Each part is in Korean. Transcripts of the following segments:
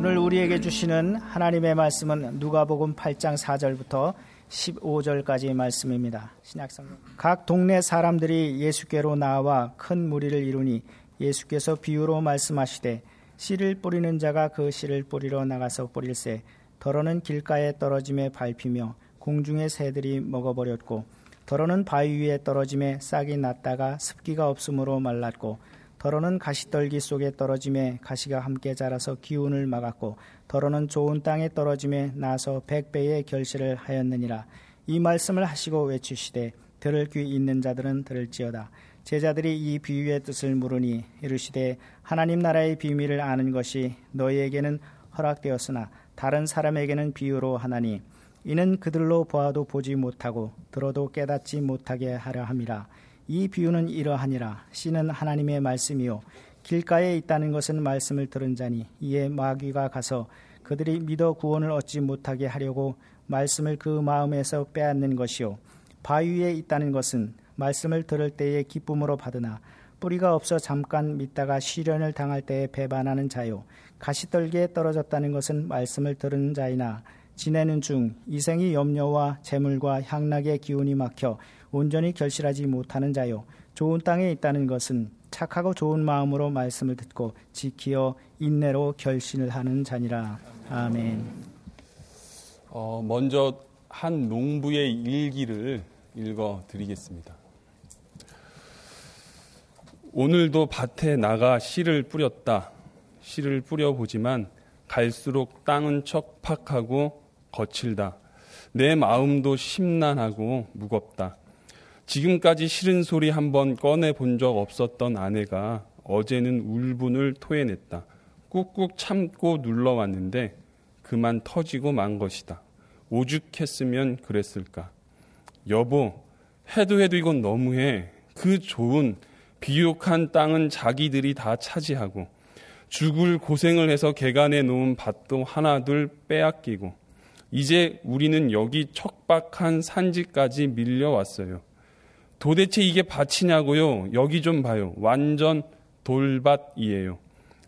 오늘 우리에게 주시는 하나님의 말씀은 누가복음 8장 4절부터 15절까지의 말씀입니다. 신약성경. 각 동네 사람들이 예수께로 나와 큰 무리를 이루니 예수께서 비유로 말씀하시되 씨를 뿌리는 자가 그 씨를 뿌리러 나가서 뿌릴새 더러는 길가에 떨어짐에 밟히며 공중의 새들이 먹어버렸고 더러는 바위 위에 떨어짐에 싹이 났다가 습기가 없으므로 말랐고 더러는 가시떨기 속에 떨어짐에 가시가 함께 자라서 기운을 막았고 더러는 좋은 땅에 떨어짐에 나서 백배의 결실을 하였느니라. 이 말씀을 하시고 외치시되 들을 귀 있는 자들은 들을지어다. 제자들이 이 비유의 뜻을 물으니 이르시되 하나님 나라의 비밀을 아는 것이 너희에게는 허락되었으나 다른 사람에게는 비유로 하나니 이는 그들로 보아도 보지 못하고 들어도 깨닫지 못하게 하려 함이라 이 비유는 이러하니라. 씨는 하나님의 말씀이요. 길가에 있다는 것은 말씀을 들은 자니 이에 마귀가 가서 그들이 믿어 구원을 얻지 못하게 하려고 말씀을 그 마음에서 빼앗는 것이요. 바위 위에 있다는 것은 말씀을 들을 때에 기쁨으로 받으나 뿌리가 없어 잠깐 믿다가 시련을 당할 때에 배반하는 자요. 가시떨기에 떨어졌다는 것은 말씀을 들은 자이나 지내는 중 이생이 염려와 재물과 향락의 기운이 막혀 온전히 결실하지 못하는 자요 좋은 땅에 있다는 것은 착하고 좋은 마음으로 말씀을 듣고 지키어 인내로 결신을 하는 자니라. 아멘. 어, 먼저 한 농부의 일기를 읽어 드리겠습니다. 오늘도 밭에 나가 씨를 뿌렸다. 씨를 뿌려 보지만 갈수록 땅은 척팍하고 거칠다. 내 마음도 심란하고 무겁다. 지금까지 싫은 소리 한 번 꺼내 본 적 없었던 아내가 어제는 울분을 토해냈다. 꾹꾹 참고 눌러왔는데 그만 터지고 만 것이다. 오죽했으면 그랬을까. 여보, 해도 해도 이건 너무해. 그 좋은 비옥한 땅은 자기들이 다 차지하고 죽을 고생을 해서 개간해 놓은 밭도 하나둘 빼앗기고 이제 우리는 여기 척박한 산지까지 밀려왔어요. 도대체 이게 밭이냐고요? 여기 좀 봐요. 완전 돌밭이에요.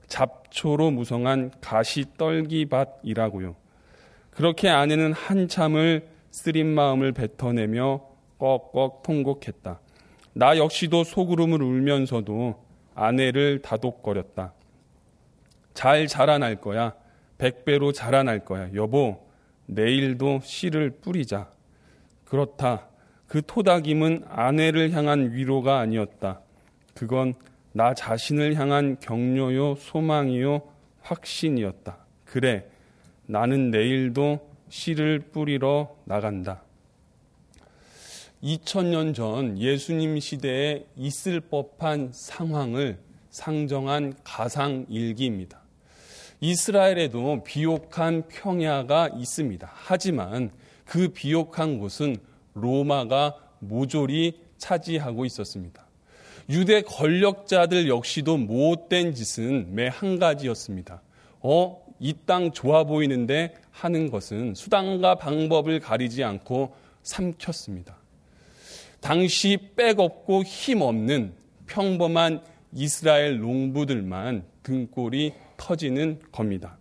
잡초로 무성한 가시 떨기밭이라고요. 그렇게 아내는 한참을 쓰린 마음을 뱉어내며 꺽꺽 통곡했다. 나 역시도 속으름을 울면서도 아내를 다독거렸다. 잘 자라날 거야. 백배로 자라날 거야. 여보, 내일도 씨를 뿌리자. 그렇다. 그 토닥임은 아내를 향한 위로가 아니었다. 그건 나 자신을 향한 격려요, 소망이요, 확신이었다. 그래, 나는 내일도 씨를 뿌리러 나간다. 2000년 전 예수님 시대에 있을 법한 상황을 상정한 가상 일기입니다. 이스라엘에도 비옥한 평야가 있습니다. 하지만 그 비옥한 곳은 로마가 모조리 차지하고 있었습니다. 유대 권력자들 역시도 못된 짓은 매 한 가지였습니다. 어, 이 땅 좋아 보이는데 하는 것은 수단과 방법을 가리지 않고 삼켰습니다. 당시 빽없고 힘없는 평범한 이스라엘 농부들만 등골이 터지는 겁니다.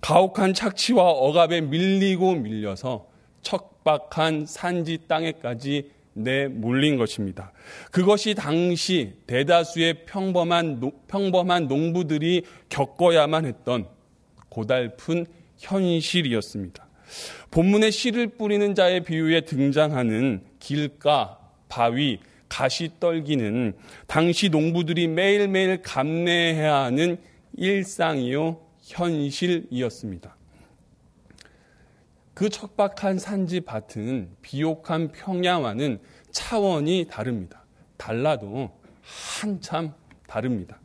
가혹한 착취와 억압에 밀리고 밀려서 척 박한 산지 땅에까지 내몰린 것입니다. 그것이 당시 대다수의 평범한, 평범한 농부들이 겪어야만 했던 고달픈 현실이었습니다. 본문의 씨를 뿌리는 자의 비유에 등장하는 길가, 바위, 가시 떨기는 당시 농부들이 매일매일 감내해야 하는 일상이요, 현실이었습니다. 그 척박한 산지 밭은 비옥한 평야와는 차원이 다릅니다. 달라도 한참 다릅니다.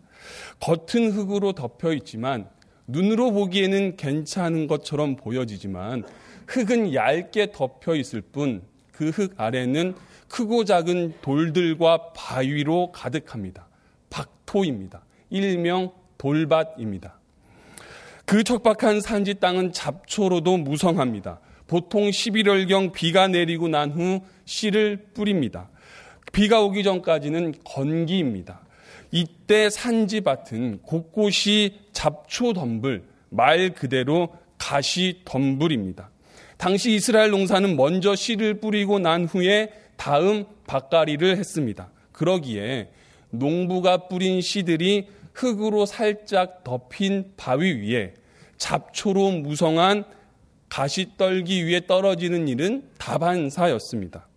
겉은 흙으로 덮여 있지만 눈으로 보기에는 괜찮은 것처럼 보여지지만 흙은 얇게 덮여 있을 뿐 그 흙 아래는 크고 작은 돌들과 바위로 가득합니다. 박토입니다. 일명 돌밭입니다. 그 척박한 산지 땅은 잡초로도 무성합니다. 보통 11월경 비가 내리고 난 후 씨를 뿌립니다. 비가 오기 전까지는 건기입니다. 이때 산지밭은 곳곳이 잡초 덤불, 말 그대로 가시 덤불입니다. 당시 이스라엘 농사는 먼저 씨를 뿌리고 난 후에 다음 밭가리를 했습니다. 그러기에 농부가 뿌린 씨들이 흙으로 살짝 덮인 바위 위에 잡초로 무성한 가시떨기 위에 떨어지는 일은 다반사였습니다.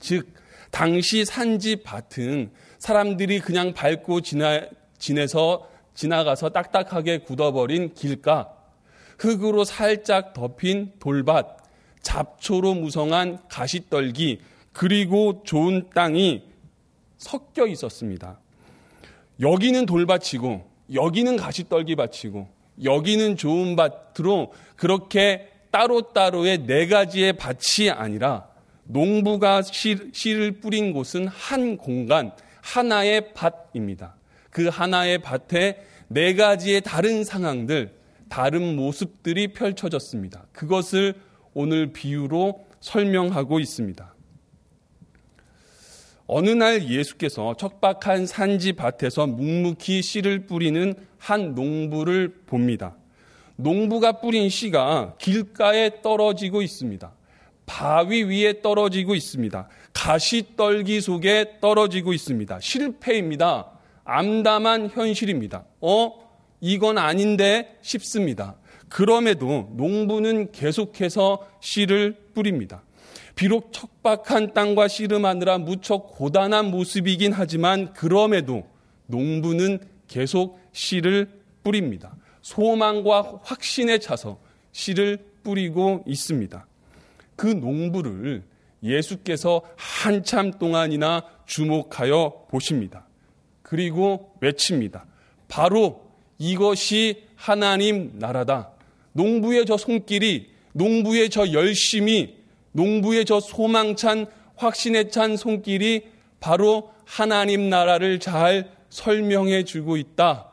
즉, 당시 산지 밭은 사람들이 그냥 밟고 지나, 지내서 지나가서 딱딱하게 굳어버린 길가, 흙으로 살짝 덮인 돌밭, 잡초로 무성한 가시떨기, 그리고 좋은 땅이 섞여 있었습니다. 여기는 돌밭이고, 여기는 가시떨기 밭이고, 여기는 좋은 밭으로 그렇게 따로따로의 네 가지의 밭이 아니라 농부가 씨를 뿌린 곳은 한 공간, 하나의 밭입니다. 그 하나의 밭에 네 가지의 다른 상황들, 다른 모습들이 펼쳐졌습니다. 그것을 오늘 비유로 설명하고 있습니다. 어느 날 예수께서 척박한 산지 밭에서 묵묵히 씨를 뿌리는 한 농부를 봅니다. 농부가 뿌린 씨가 길가에 떨어지고 있습니다. 바위 위에 떨어지고 있습니다. 가시떨기 속에 떨어지고 있습니다. 실패입니다. 암담한 현실입니다. 어? 이건 아닌데 싶습니다. 그럼에도 농부는 계속해서 씨를 뿌립니다. 비록 척박한 땅과 씨름하느라 무척 고단한 모습이긴 하지만 그럼에도 농부는 계속 씨를 뿌립니다. 소망과 확신에 차서 씨를 뿌리고 있습니다. 그 농부를 예수께서 한참 동안이나 주목하여 보십니다. 그리고 외칩니다. 바로 이것이 하나님 나라다. 농부의 저 손길이, 농부의 저 열심이, 농부의 저 소망찬, 확신에 찬 손길이 바로 하나님 나라를 잘 설명해 주고 있다.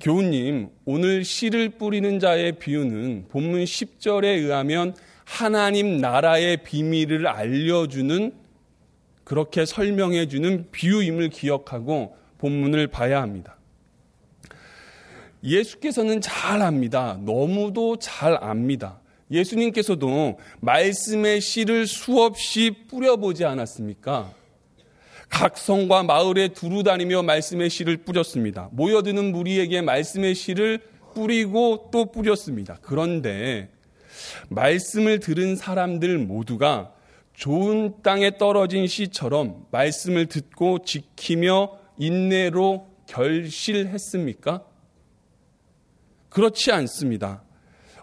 교우님, 오늘 씨를 뿌리는 자의 비유는 본문 10절에 의하면 하나님 나라의 비밀을 알려주는 그렇게 설명해 주는 비유임을 기억하고 본문을 봐야 합니다. 예수께서는 잘 압니다. 너무도 잘 압니다. 예수님께서도 말씀의 씨를 수없이 뿌려보지 않았습니까? 각 성과 마을에 두루 다니며 말씀의 씨를 뿌렸습니다. 모여드는 무리에게 말씀의 씨를 뿌리고 또 뿌렸습니다. 그런데 말씀을 들은 사람들 모두가 좋은 땅에 떨어진 씨처럼 말씀을 듣고 지키며 인내로 결실했습니까? 그렇지 않습니다.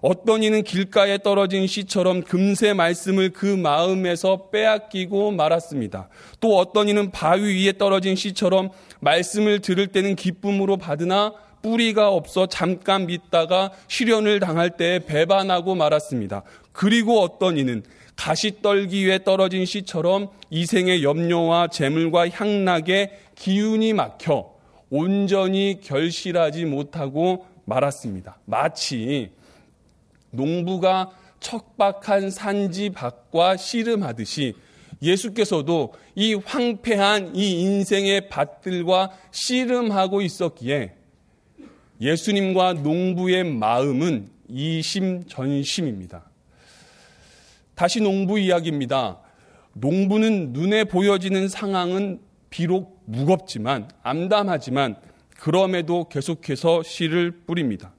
어떤 이는 길가에 떨어진 씨처럼 금세 말씀을 그 마음에서 빼앗기고 말았습니다. 또 어떤 이는 바위 위에 떨어진 씨처럼 말씀을 들을 때는 기쁨으로 받으나 뿌리가 없어 잠깐 믿다가 실현을 당할 때 배반하고 말았습니다. 그리고 어떤 이는 가시 떨기 위에 떨어진 씨처럼 이생의 염려와 재물과 향락에 기운이 막혀 온전히 결실하지 못하고 말았습니다. 마치 농부가 척박한 산지 밭과 씨름하듯이 예수께서도 이 황폐한 이 인생의 밭들과 씨름하고 있었기에 예수님과 농부의 마음은 이심전심입니다. 다시 농부 이야기입니다. 농부는 눈에 보여지는 상황은 비록 무겁지만 암담하지만 그럼에도 계속해서 씨를 뿌립니다.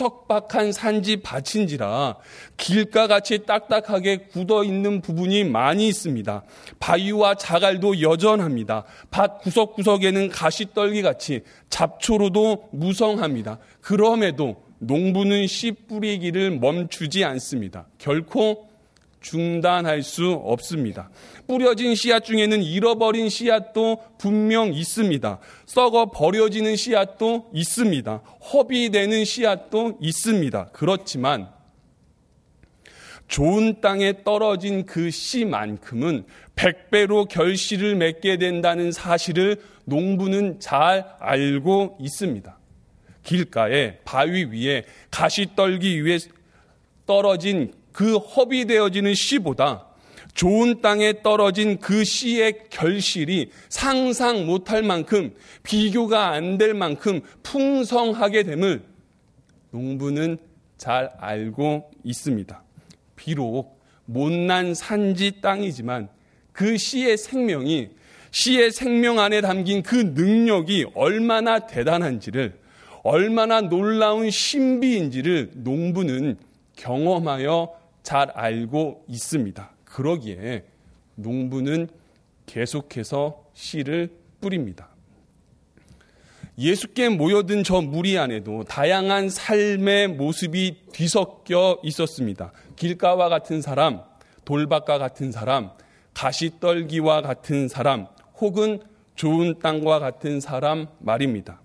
척박한 산지 밭인지라 길가 같이 딱딱하게 굳어 있는 부분이 많이 있습니다. 바위와 자갈도 여전합니다. 밭 구석구석에는 가시떨기 같이 잡초로도 무성합니다. 그럼에도 농부는 씨 뿌리기를 멈추지 않습니다. 결코 중단할 수 없습니다. 뿌려진 씨앗 중에는 잃어버린 씨앗도 분명 있습니다. 썩어 버려지는 씨앗도 있습니다. 허비되는 씨앗도 있습니다. 그렇지만 좋은 땅에 떨어진 그 씨만큼은 백배로 결실을 맺게 된다는 사실을 농부는 잘 알고 있습니다. 길가에 바위 위에 가시 떨기 위에 떨어진 그 허비되어지는 씨보다 좋은 땅에 떨어진 그 씨의 결실이 상상 못할 만큼 비교가 안 될 만큼 풍성하게 됨을 농부는 잘 알고 있습니다. 비록 못난 산지 땅이지만 그 씨의 생명이 씨의 생명 안에 담긴 그 능력이 얼마나 대단한지를 얼마나 놀라운 신비인지를 농부는 경험하여 잘 알고 있습니다. 그러기에 농부는 계속해서 씨를 뿌립니다. 예수께 모여든 저 무리 안에도 다양한 삶의 모습이 뒤섞여 있었습니다. 길가와 같은 사람, 돌밭과 같은 사람, 가시떨기와 같은 사람, 혹은 좋은 땅과 같은 사람 말입니다.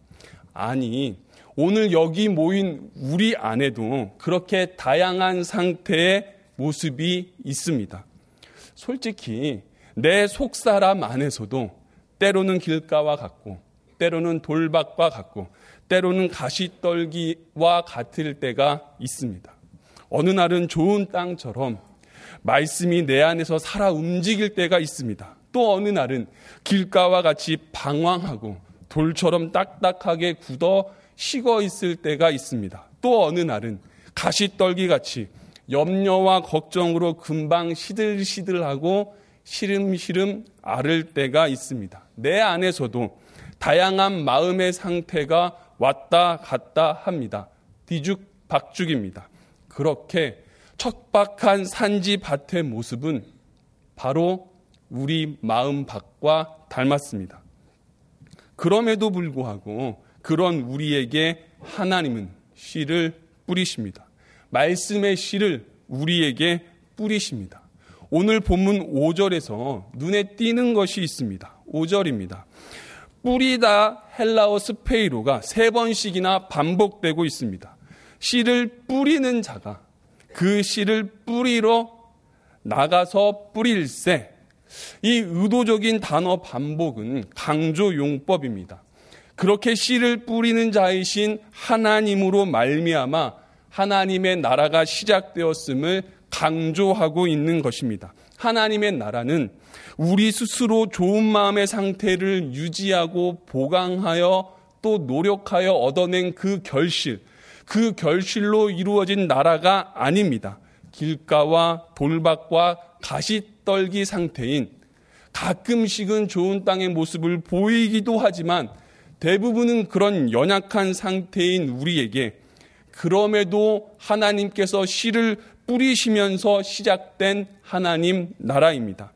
아니, 오늘 여기 모인 우리 안에도 그렇게 다양한 상태의 모습이 있습니다. 솔직히 내 속사람 안에서도 때로는 길가와 같고, 때로는 돌밭과 같고, 때로는 가시떨기와 같을 때가 있습니다. 어느 날은 좋은 땅처럼 말씀이 내 안에서 살아 움직일 때가 있습니다. 또 어느 날은 길가와 같이 방황하고 돌처럼 딱딱하게 굳어 식어 있을 때가 있습니다. 또 어느 날은 가시떨기 같이 염려와 걱정으로 금방 시들시들하고 시름시름 앓을 때가 있습니다. 내 안에서도 다양한 마음의 상태가 왔다 갔다 합니다. 뒤죽 박죽입니다. 그렇게 척박한 산지 밭의 모습은 바로 우리 마음 밖과 닮았습니다. 그럼에도 불구하고 그런 우리에게 하나님은 씨를 뿌리십니다. 말씀의 씨를 우리에게 뿌리십니다. 오늘 본문 5절에서 눈에 띄는 것이 있습니다. 5절입니다. 뿌리다 헬라어 스페이로가 세 번씩이나 반복되고 있습니다. 씨를 뿌리는 자가 그 씨를 뿌리러 나가서 뿌릴세 이 의도적인 단어 반복은 강조 용법입니다. 그렇게 씨를 뿌리는 자이신 하나님으로 말미암아 하나님의 나라가 시작되었음을 강조하고 있는 것입니다. 하나님의 나라는 우리 스스로 좋은 마음의 상태를 유지하고 보강하여 또 노력하여 얻어낸 그 결실, 그 결실로 이루어진 나라가 아닙니다. 길가와 돌밭과 가시떨기 상태인 가끔씩은 좋은 땅의 모습을 보이기도 하지만 대부분은 그런 연약한 상태인 우리에게 그럼에도 하나님께서 씨를 뿌리시면서 시작된 하나님 나라입니다.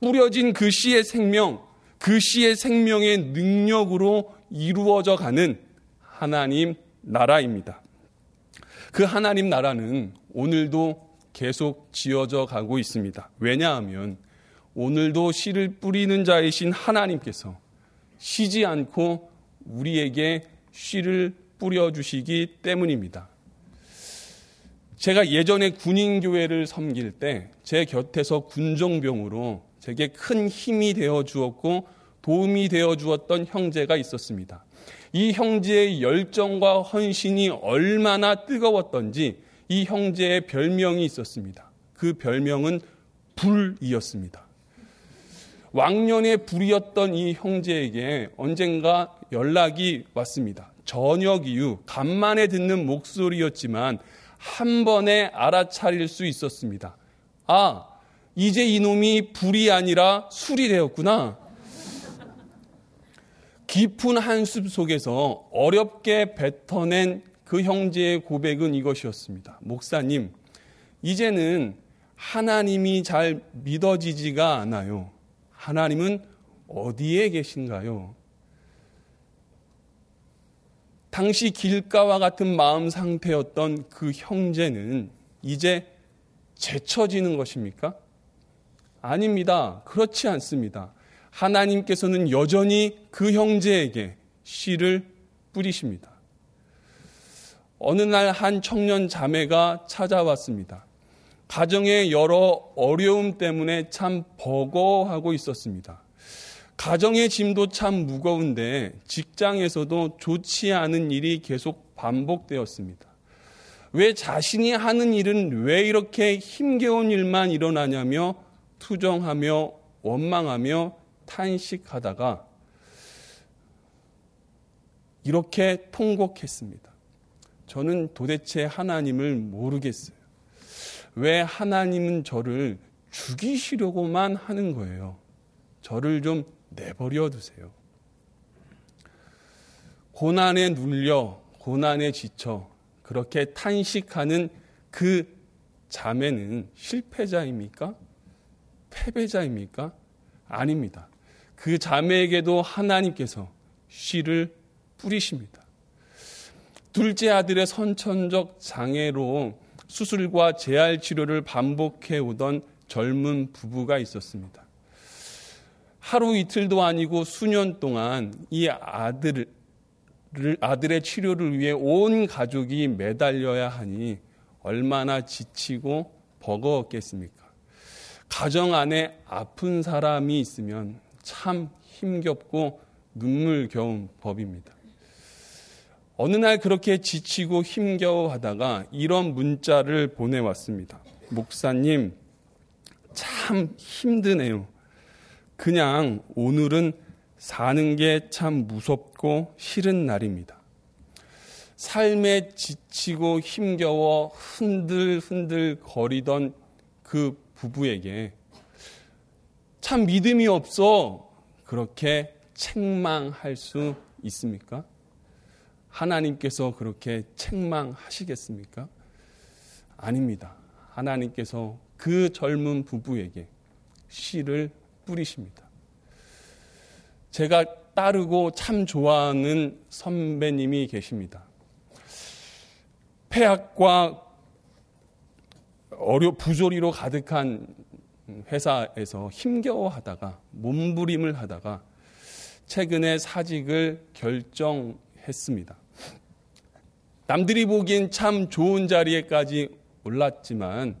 뿌려진 그 씨의 생명, 그 씨의 생명의 능력으로 이루어져 가는 하나님 나라입니다. 그 하나님 나라는 오늘도 계속 지어져 가고 있습니다. 왜냐하면 오늘도 씨를 뿌리는 자이신 하나님께서 쉬지 않고 우리에게 씨를 뿌려주시기 때문입니다. 제가 예전에 군인교회를 섬길 때 제 곁에서 군정병으로 제게 큰 힘이 되어 주었고 도움이 되어 주었던 형제가 있었습니다. 이 형제의 열정과 헌신이 얼마나 뜨거웠던지 이 형제의 별명이 있었습니다. 그 별명은 불이었습니다. 왕년에 불이었던 이 형제에게 언젠가 연락이 왔습니다. 저녁 이후 간만에 듣는 목소리였지만 한 번에 알아차릴 수 있었습니다. 아, 이제 이놈이 불이 아니라 술이 되었구나. 깊은 한숨 속에서 어렵게 뱉어낸 그 형제의 고백은 이것이었습니다. 목사님, 이제는 하나님이 잘 믿어지지가 않아요. 하나님은 어디에 계신가요? 당시 길가와 같은 마음 상태였던 그 형제는 이제 제쳐지는 것입니까? 아닙니다. 그렇지 않습니다. 하나님께서는 여전히 그 형제에게 씨를 뿌리십니다. 어느 날 한 청년 자매가 찾아왔습니다. 가정의 여러 어려움 때문에 참 버거워하고 있었습니다. 가정의 짐도 참 무거운데 직장에서도 좋지 않은 일이 계속 반복되었습니다. 왜 자신이 하는 일은 왜 이렇게 힘겨운 일만 일어나냐며 투정하며 원망하며 탄식하다가 이렇게 통곡했습니다. 저는 도대체 하나님을 모르겠어요. 왜 하나님은 저를 죽이시려고만 하는 거예요? 저를 좀 내버려 두세요. 고난에 눌려, 고난에 지쳐, 그렇게 탄식하는 그 자매는 실패자입니까? 패배자입니까? 아닙니다. 그 자매에게도 하나님께서 씨를 뿌리십니다. 둘째 아들의 선천적 장애로 수술과 재활 치료를 반복해 오던 젊은 부부가 있었습니다. 하루 이틀도 아니고 수년 동안 이 아들을 아들의 치료를 위해 온 가족이 매달려야 하니 얼마나 지치고 버거웠겠습니까? 가정 안에 아픈 사람이 있으면 참 힘겹고 눈물겨운 법입니다. 어느 날 그렇게 지치고 힘겨워하다가 이런 문자를 보내왔습니다. 목사님, 참 힘드네요. 그냥 오늘은 사는 게 참 무섭고 싫은 날입니다. 삶에 지치고 힘겨워 흔들흔들 거리던 그 부부에게 참 믿음이 없어 그렇게 책망할 수 있습니까? 하나님께서 그렇게 책망하시겠습니까? 아닙니다. 하나님께서 그 젊은 부부에게 씨를 뿌리십니다. 제가 따르고 참 좋아하는 선배님이 계십니다. 폐악과 어려 부조리로 가득한 회사에서 힘겨워하다가 몸부림을 하다가 최근에 사직을 결정했습니다. 남들이 보기엔 참 좋은 자리에까지 올랐지만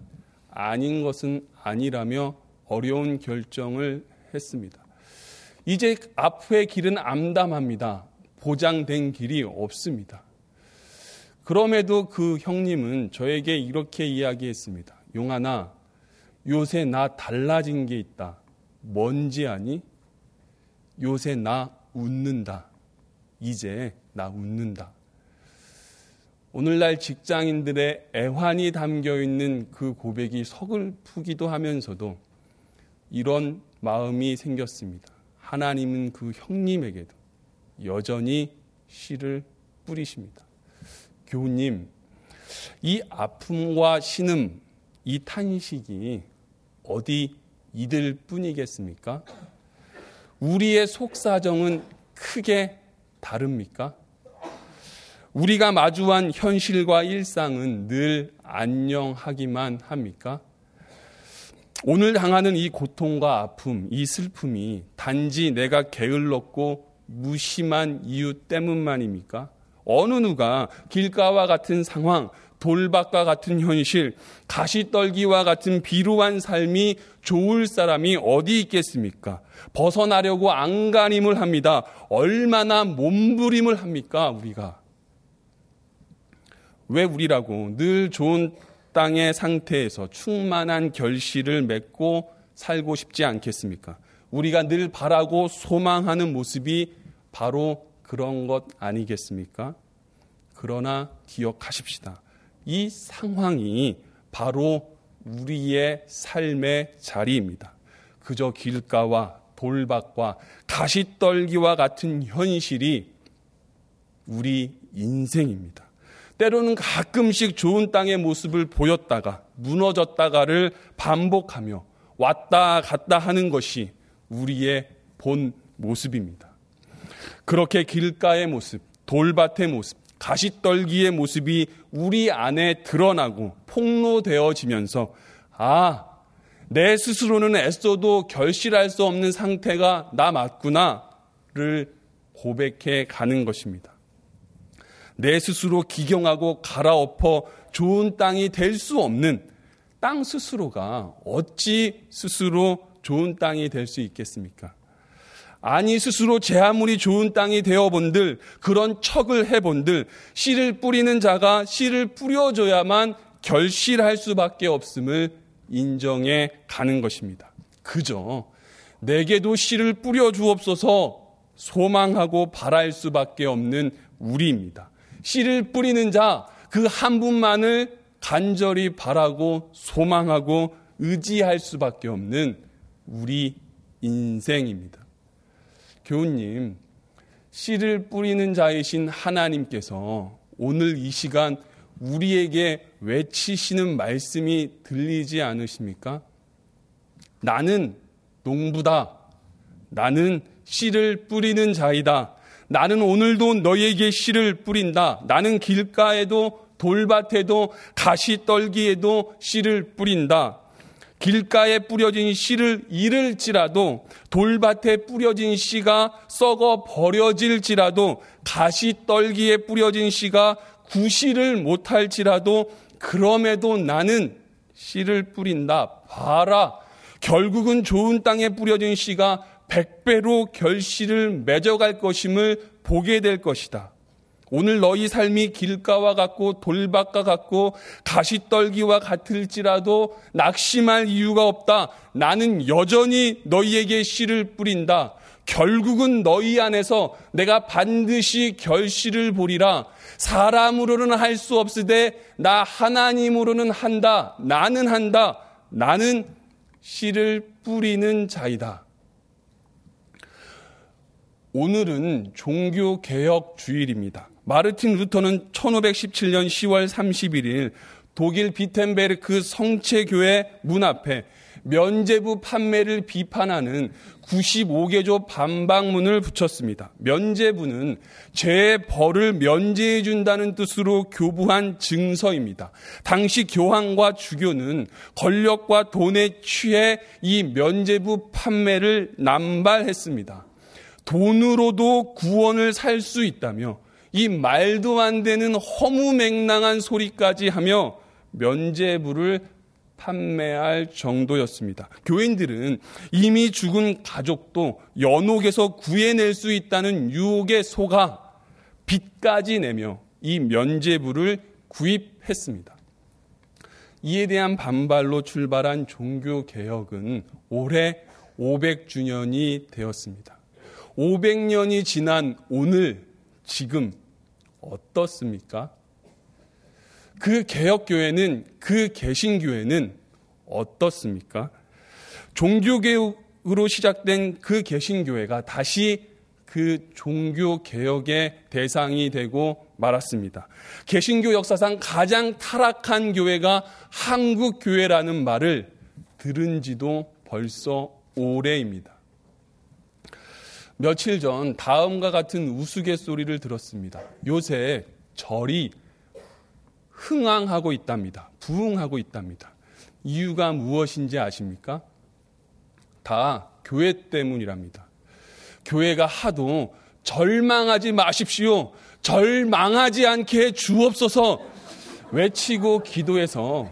아닌 것은 아니라며 어려운 결정을 했습니다. 이제 앞의 길은 암담합니다. 보장된 길이 없습니다. 그럼에도 그 형님은 저에게 이렇게 이야기했습니다. 용하나, 요새 나 달라진 게 있다. 뭔지 아니? 요새 나 웃는다. 이제 나 웃는다. 오늘날 직장인들의 애환이 담겨 있는 그 고백이 서글프기도 하면서도 이런 마음이 생겼습니다. 하나님은 그 형님에게도 여전히 씨를 뿌리십니다. 교우님, 이 아픔과 신음, 이 탄식이 어디 이들 뿐이겠습니까? 우리의 속사정은 크게 다릅니까? 우리가 마주한 현실과 일상은 늘 안녕하기만 합니까? 오늘 당하는 이 고통과 아픔, 이 슬픔이 단지 내가 게을렀고 무심한 이유 때문만입니까? 어느 누가 길가와 같은 상황, 돌밭과 같은 현실, 가시떨기와 같은 비루한 삶이 좋을 사람이 어디 있겠습니까? 벗어나려고 안간힘을 합니다. 얼마나 몸부림을 합니까, 우리가? 왜 우리라고 늘 좋은 땅의 상태에서 충만한 결실을 맺고 살고 싶지 않겠습니까? 우리가 늘 바라고 소망하는 모습이 바로 그런 것 아니겠습니까? 그러나 기억하십시다. 이 상황이 바로 우리의 삶의 자리입니다. 그저 길가와 돌밭과 가시떨기와 같은 현실이 우리 인생입니다. 때로는 가끔씩 좋은 땅의 모습을 보였다가 무너졌다가를 반복하며 왔다 갔다 하는 것이 우리의 본 모습입니다. 그렇게 길가의 모습, 돌밭의 모습, 가시떨기의 모습이 우리 안에 드러나고 폭로되어지면서 아, 내 스스로는 애써도 결실할 수 없는 상태가 나 맞구나를 고백해 가는 것입니다. 내 스스로 기경하고 갈아엎어 좋은 땅이 될 수 없는 땅 스스로가 어찌 스스로 좋은 땅이 될 수 있겠습니까? 아니 스스로 제 아무리 좋은 땅이 되어본들 그런 척을 해본들 씨를 뿌리는 자가 씨를 뿌려줘야만 결실할 수밖에 없음을 인정해 가는 것입니다. 그저 내게도 씨를 뿌려 주옵소서 소망하고 바랄 수밖에 없는 우리입니다. 씨를 뿌리는 자 그 한 분만을 간절히 바라고 소망하고 의지할 수밖에 없는 우리 인생입니다. 교우님, 씨를 뿌리는 자이신 하나님께서 오늘 이 시간 우리에게 외치시는 말씀이 들리지 않으십니까? 나는 농부다. 나는 씨를 뿌리는 자이다. 나는 오늘도 너희에게 씨를 뿌린다. 나는 길가에도 돌밭에도 가시 떨기에도 씨를 뿌린다. 길가에 뿌려진 씨를 잃을지라도 돌밭에 뿌려진 씨가 썩어 버려질지라도 가시 떨기에 뿌려진 씨가 구실을 못할지라도 그럼에도 나는 씨를 뿌린다. 봐라. 결국은 좋은 땅에 뿌려진 씨가 백배로 결실을 맺어갈 것임을 보게 될 것이다. 오늘 너희 삶이 길가와 같고 돌밭과 같고 가시떨기와 같을지라도 낙심할 이유가 없다. 나는 여전히 너희에게 씨를 뿌린다. 결국은 너희 안에서 내가 반드시 결실을 보리라. 사람으로는 할 수 없으되 나 하나님으로는 한다. 나는 한다. 나는 씨를 뿌리는 자이다. 오늘은 종교 개혁 주일입니다. 마르틴 루터는 1517년 10월 31일 독일 비텐베르크 성체교회 문 앞에 면제부 판매를 비판하는 95개조 반박문을 붙였습니다. 면제부는 죄의 벌을 면제해 준다는 뜻으로 교부한 증서입니다. 당시 교황과 주교는 권력과 돈에 취해 이 면제부 판매를 남발했습니다. 돈으로도 구원을 살 수 있다며 이 말도 안 되는 허무맹랑한 소리까지 하며 면제부를 판매할 정도였습니다. 교인들은 이미 죽은 가족도 연옥에서 구해낼 수 있다는 유혹에 속아 빚까지 내며 이 면제부를 구입했습니다. 이에 대한 반발로 출발한 종교개혁은 올해 500주년이 되었습니다. 500년이 지난 오늘, 지금 어떻습니까? 그 개혁교회는, 그 개신교회는 어떻습니까? 종교개혁으로 시작된 그 개신교회가 다시 그 종교개혁의 대상이 되고 말았습니다. 개신교 역사상 가장 타락한 교회가 한국교회라는 말을 들은 지도 벌써 오래입니다. 며칠 전 다음과 같은 우스갯소리를 들었습니다. 요새 절이 흥황하고 있답니다. 부흥하고 있답니다. 이유가 무엇인지 아십니까? 다 교회 때문이랍니다. 교회가 하도 절망하지 마십시오. 절망하지 않게 주옵소서 외치고 기도해서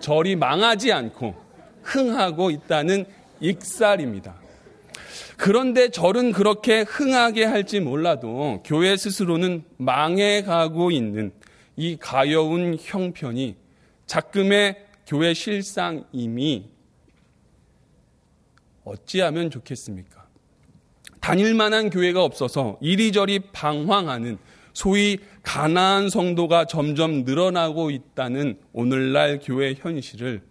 절이 망하지 않고 흥하고 있다는 익살입니다. 그런데 절은 그렇게 흥하게 할지 몰라도 교회 스스로는 망해가고 있는 이 가여운 형편이 작금의 교회 실상임이 어찌하면 좋겠습니까? 다닐 만한 교회가 없어서 이리저리 방황하는 소위 가난한 성도가 점점 늘어나고 있다는 오늘날 교회 현실을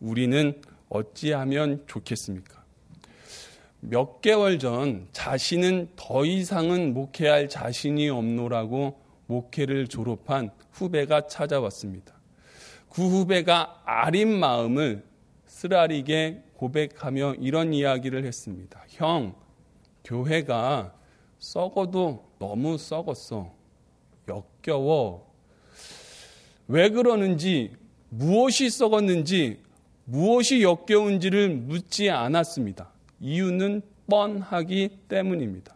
우리는 어찌하면 좋겠습니까? 몇 개월 전 자신은 더 이상은 목회할 자신이 없노라고 목회를 졸업한 후배가 찾아왔습니다. 그 후배가 아린 마음을 쓰라리게 고백하며 이런 이야기를 했습니다. 형, 교회가 썩어도 너무 썩었어. 역겨워. 왜 그러는지, 무엇이 썩었는지, 무엇이 역겨운지를 묻지 않았습니다. 이유는 뻔하기 때문입니다.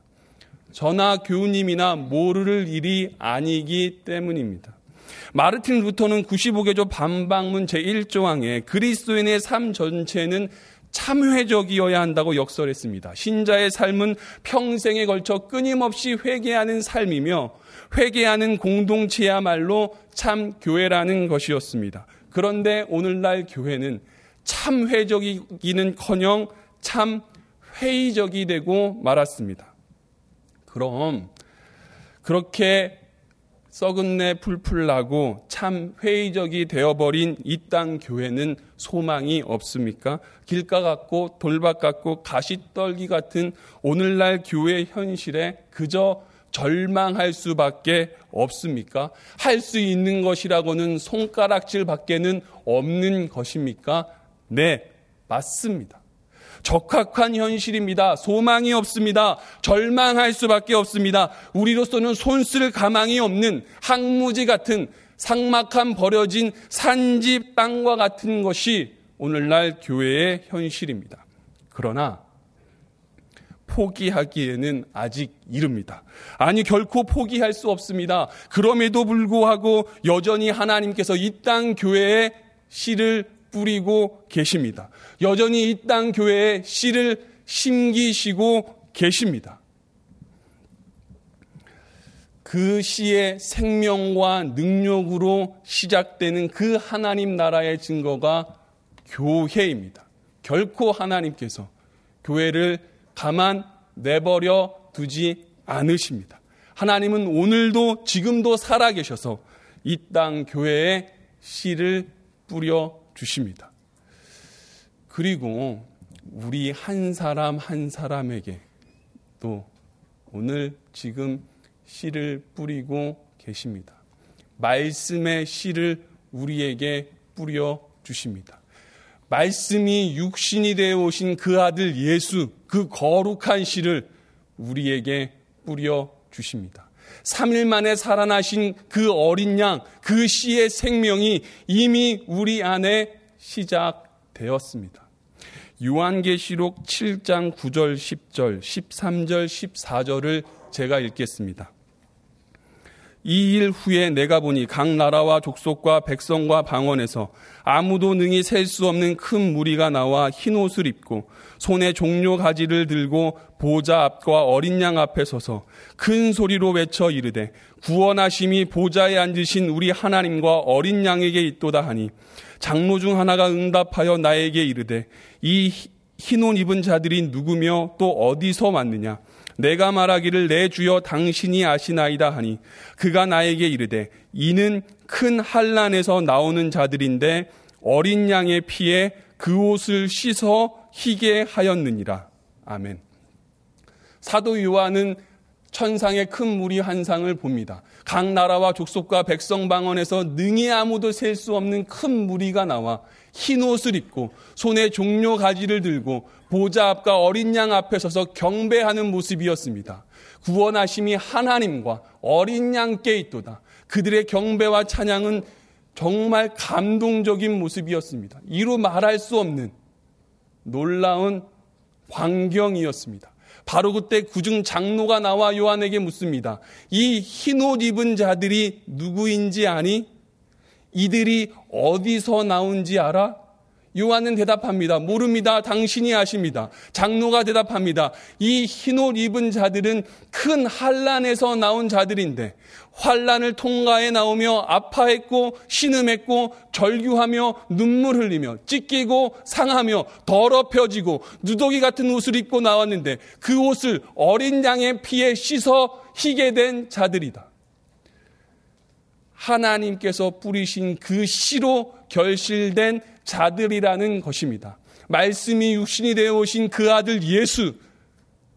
저나 교우님이나 모를 일이 아니기 때문입니다. 마르틴 루터는 95개조 반박문 제1조항에 그리스도인의 삶 전체는 참회적이어야 한다고 역설했습니다. 신자의 삶은 평생에 걸쳐 끊임없이 회개하는 삶이며 회개하는 공동체야말로 참 교회라는 것이었습니다. 그런데 오늘날 교회는 참회적이기는 커녕 참 회의적이 되고 말았습니다. 그럼 그렇게 썩은 내 풀풀 나고 참 회의적이 되어버린 이 땅 교회는 소망이 없습니까? 길가 같고 돌밭 같고 가시떨기 같은 오늘날 교회 현실에 그저 절망할 수밖에 없습니까? 할 수 있는 것이라고는 손가락질 밖에는 없는 것입니까? 네, 맞습니다. 적합한 현실입니다. 소망이 없습니다. 절망할 수밖에 없습니다. 우리로서는 손쓸 가망이 없는 항무지 같은 상막한 버려진 산집 땅과 같은 것이 오늘날 교회의 현실입니다. 그러나 포기하기에는 아직 이릅니다. 아니, 결코 포기할 수 없습니다. 그럼에도 불구하고 여전히 하나님께서 이 땅 교회에 씨를 뿌리고 계십니다. 여전히 이 땅 교회에 씨를 심기시고 계십니다. 그 씨의 생명과 능력으로 시작되는 그 하나님 나라의 증거가 교회입니다. 결코 하나님께서 교회를 가만 내버려 두지 않으십니다. 하나님은 오늘도 지금도 살아계셔서 이 땅 교회에 씨를 뿌려 주십니다. 그리고 우리 한 사람 한 사람에게 또 오늘 지금 씨를 뿌리고 계십니다. 말씀의 씨를 우리에게 뿌려 주십니다. 말씀이 육신이 되어 오신 그 아들 예수, 그 거룩한 씨를 우리에게 뿌려 주십니다. 3일 만에 살아나신 그 어린 양, 그 씨의 생명이 이미 우리 안에 시작되었습니다. 요한계시록 7장 9절, 10절, 13절, 14절을 제가 읽겠습니다. 이 일 후에 내가 보니 각 나라와 족속과 백성과 방언에서 아무도 능히 셀 수 없는 큰 무리가 나와 흰 옷을 입고 손에 종료 가지를 들고 보좌 앞과 어린 양 앞에 서서 큰 소리로 외쳐 이르되 구원하심이 보좌에 앉으신 우리 하나님과 어린 양에게 있도다 하니 장로 중 하나가 응답하여 나에게 이르되 이 흰 옷 입은 자들이 누구며 또 어디서 왔느냐 내가 말하기를 내 주여 당신이 아시나이다 하니 그가 나에게 이르되 이는 큰 한란에서 나오는 자들인데 어린 양의 피에 그 옷을 씻어 희게 하였느니라. 아멘. 사도 요한은 천상의 큰 무리 환상을 봅니다. 각 나라와 족속과 백성 방언에서 능히 아무도 셀 수 없는 큰 무리가 나와 흰 옷을 입고 손에 종료 가지를 들고 보좌 앞과 어린 양 앞에 서서 경배하는 모습이었습니다. 구원하심이 하나님과 어린 양께 있도다. 그들의 경배와 찬양은 정말 감동적인 모습이었습니다. 이루 말할 수 없는 놀라운 광경이었습니다. 바로 그때 구중 장로가 나와 요한에게 묻습니다. 이 흰 옷 입은 자들이 누구인지 아니? 이들이 어디서 나온지 알아? 요한은 대답합니다. 모릅니다. 당신이 아십니다. 장로가 대답합니다. 이 흰옷 입은 자들은 큰 환란에서 나온 자들인데 환란을 통과해 나오며 아파했고 신음했고 절규하며 눈물 흘리며 찢기고 상하며 더럽혀지고 누더기 같은 옷을 입고 나왔는데 그 옷을 어린 양의 피에 씻어 희게 된 자들이다. 하나님께서 뿌리신 그 씨로 결실된 자들이라는 것입니다. 말씀이 육신이 되어 오신 그 아들 예수,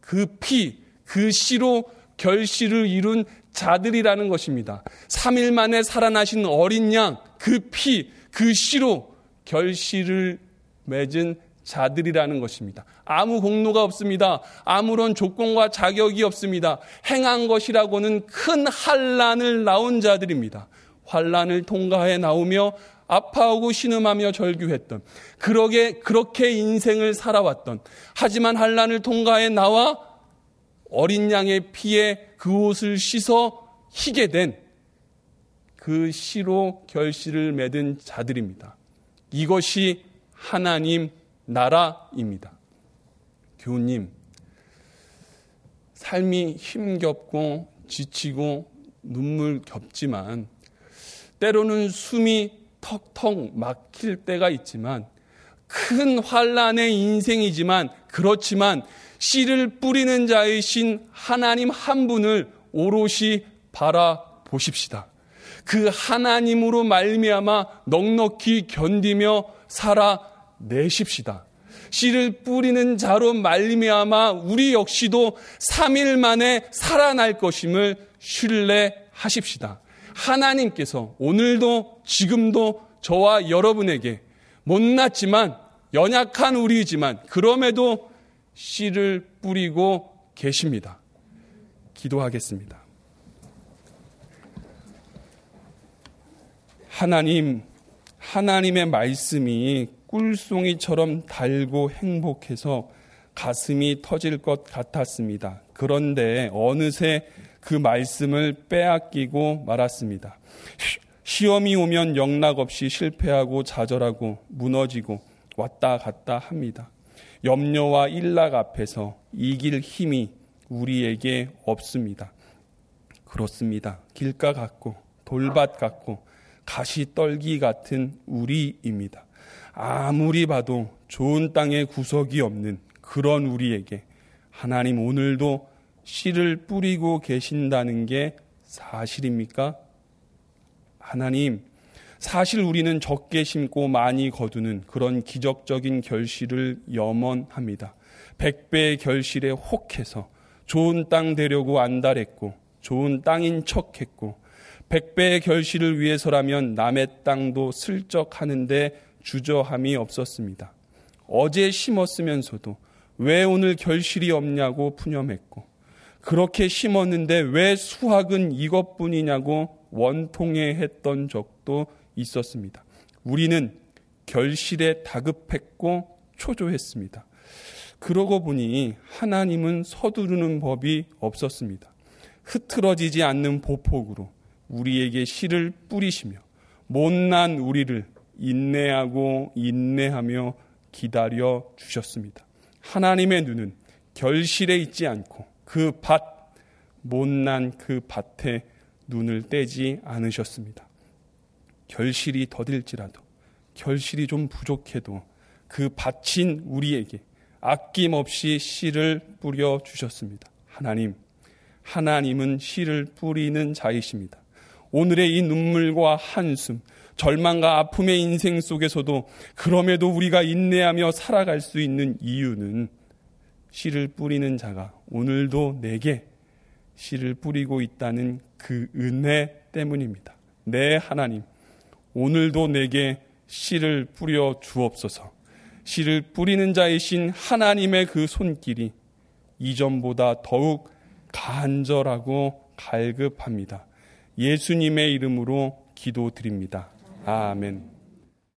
그 피, 그 씨로 결실을 이룬 자들이라는 것입니다. 3일 만에 살아나신 어린 양, 그 피, 그 씨로 결실을 맺은 자들이라는 것입니다. 아무 공로가 없습니다. 아무런 조건과 자격이 없습니다. 행한 것이라고는 큰 환란을 나온 자들입니다. 환란을 통과해 나오며 아파하고 신음하며 절규했던 그러게 그렇게 인생을 살아왔던 하지만 환란을 통과해 나와 어린 양의 피에 그 옷을 씻어 희게 된 그 시로 결실을 맺은 자들입니다. 이것이 하나님 나라입니다. 교우님, 삶이 힘겹고 지치고 눈물 겹지만 때로는 숨이 턱턱 막힐 때가 있지만 큰 환란의 인생이지만 그렇지만 씨를 뿌리는 자이신 하나님 한 분을 오롯이 바라보아야 보십시다. 그 하나님으로 말미암아 넉넉히 견디며 살아내십시다. 씨를 뿌리는 자로 말미암아 우리 역시도 3일 만에 살아날 것임을 신뢰하십시다. 하나님께서 오늘도 지금도 저와 여러분에게 못났지만 연약한 우리이지만 그럼에도 씨를 뿌리고 계십니다. 기도하겠습니다. 하나님, 하나님의 말씀이 꿀송이처럼 달고 행복해서 가슴이 터질 것 같았습니다. 그런데 어느새 그 말씀을 빼앗기고 말았습니다. 시험이 오면 영락 없이 실패하고 좌절하고 무너지고 왔다 갔다 합니다. 염려와 일락 앞에서 이길 힘이 우리에게 없습니다. 그렇습니다. 길가 같고 돌밭 같고 가시 떨기 같은 우리입니다. 아무리 봐도 좋은 땅에 구석이 없는 그런 우리에게 하나님 오늘도 씨를 뿌리고 계신다는 게 사실입니까? 하나님, 사실 우리는 적게 심고 많이 거두는 그런 기적적인 결실을 염원합니다. 백배의 결실에 혹해서 좋은 땅 되려고 안달했고 좋은 땅인 척했고 백배의 결실을 위해서라면 남의 땅도 슬쩍 하는데 주저함이 없었습니다. 어제 심었으면서도 왜 오늘 결실이 없냐고 푸념했고 그렇게 심었는데 왜 수확은 이것뿐이냐고 원통해 했던 적도 있었습니다. 우리는 결실에 다급했고 초조했습니다. 그러고 보니 하나님은 서두르는 법이 없었습니다. 흐트러지지 않는 보폭으로 우리에게 씨를 뿌리시며 못난 우리를 인내하고 인내하며 기다려 주셨습니다. 하나님의 눈은 결실에 있지 않고 그 밭, 못난 그 밭에 눈을 떼지 않으셨습니다. 결실이 더딜지라도, 결실이 좀 부족해도 그 밭인 우리에게 아낌없이 씨를 뿌려 주셨습니다. 하나님, 하나님은 씨를 뿌리는 자이십니다. 오늘의 이 눈물과 한숨, 절망과 아픔의 인생 속에서도 그럼에도 우리가 인내하며 살아갈 수 있는 이유는 씨를 뿌리는 자가 오늘도 내게 씨를 뿌리고 있다는 그 은혜 때문입니다. 내 하나님, 오늘도 내게 씨를 뿌려 주옵소서. 씨를 뿌리는 자이신 하나님의 그 손길이 이전보다 더욱 간절하고 갈급합니다. 예수님의 이름으로 기도드립니다. 아멘.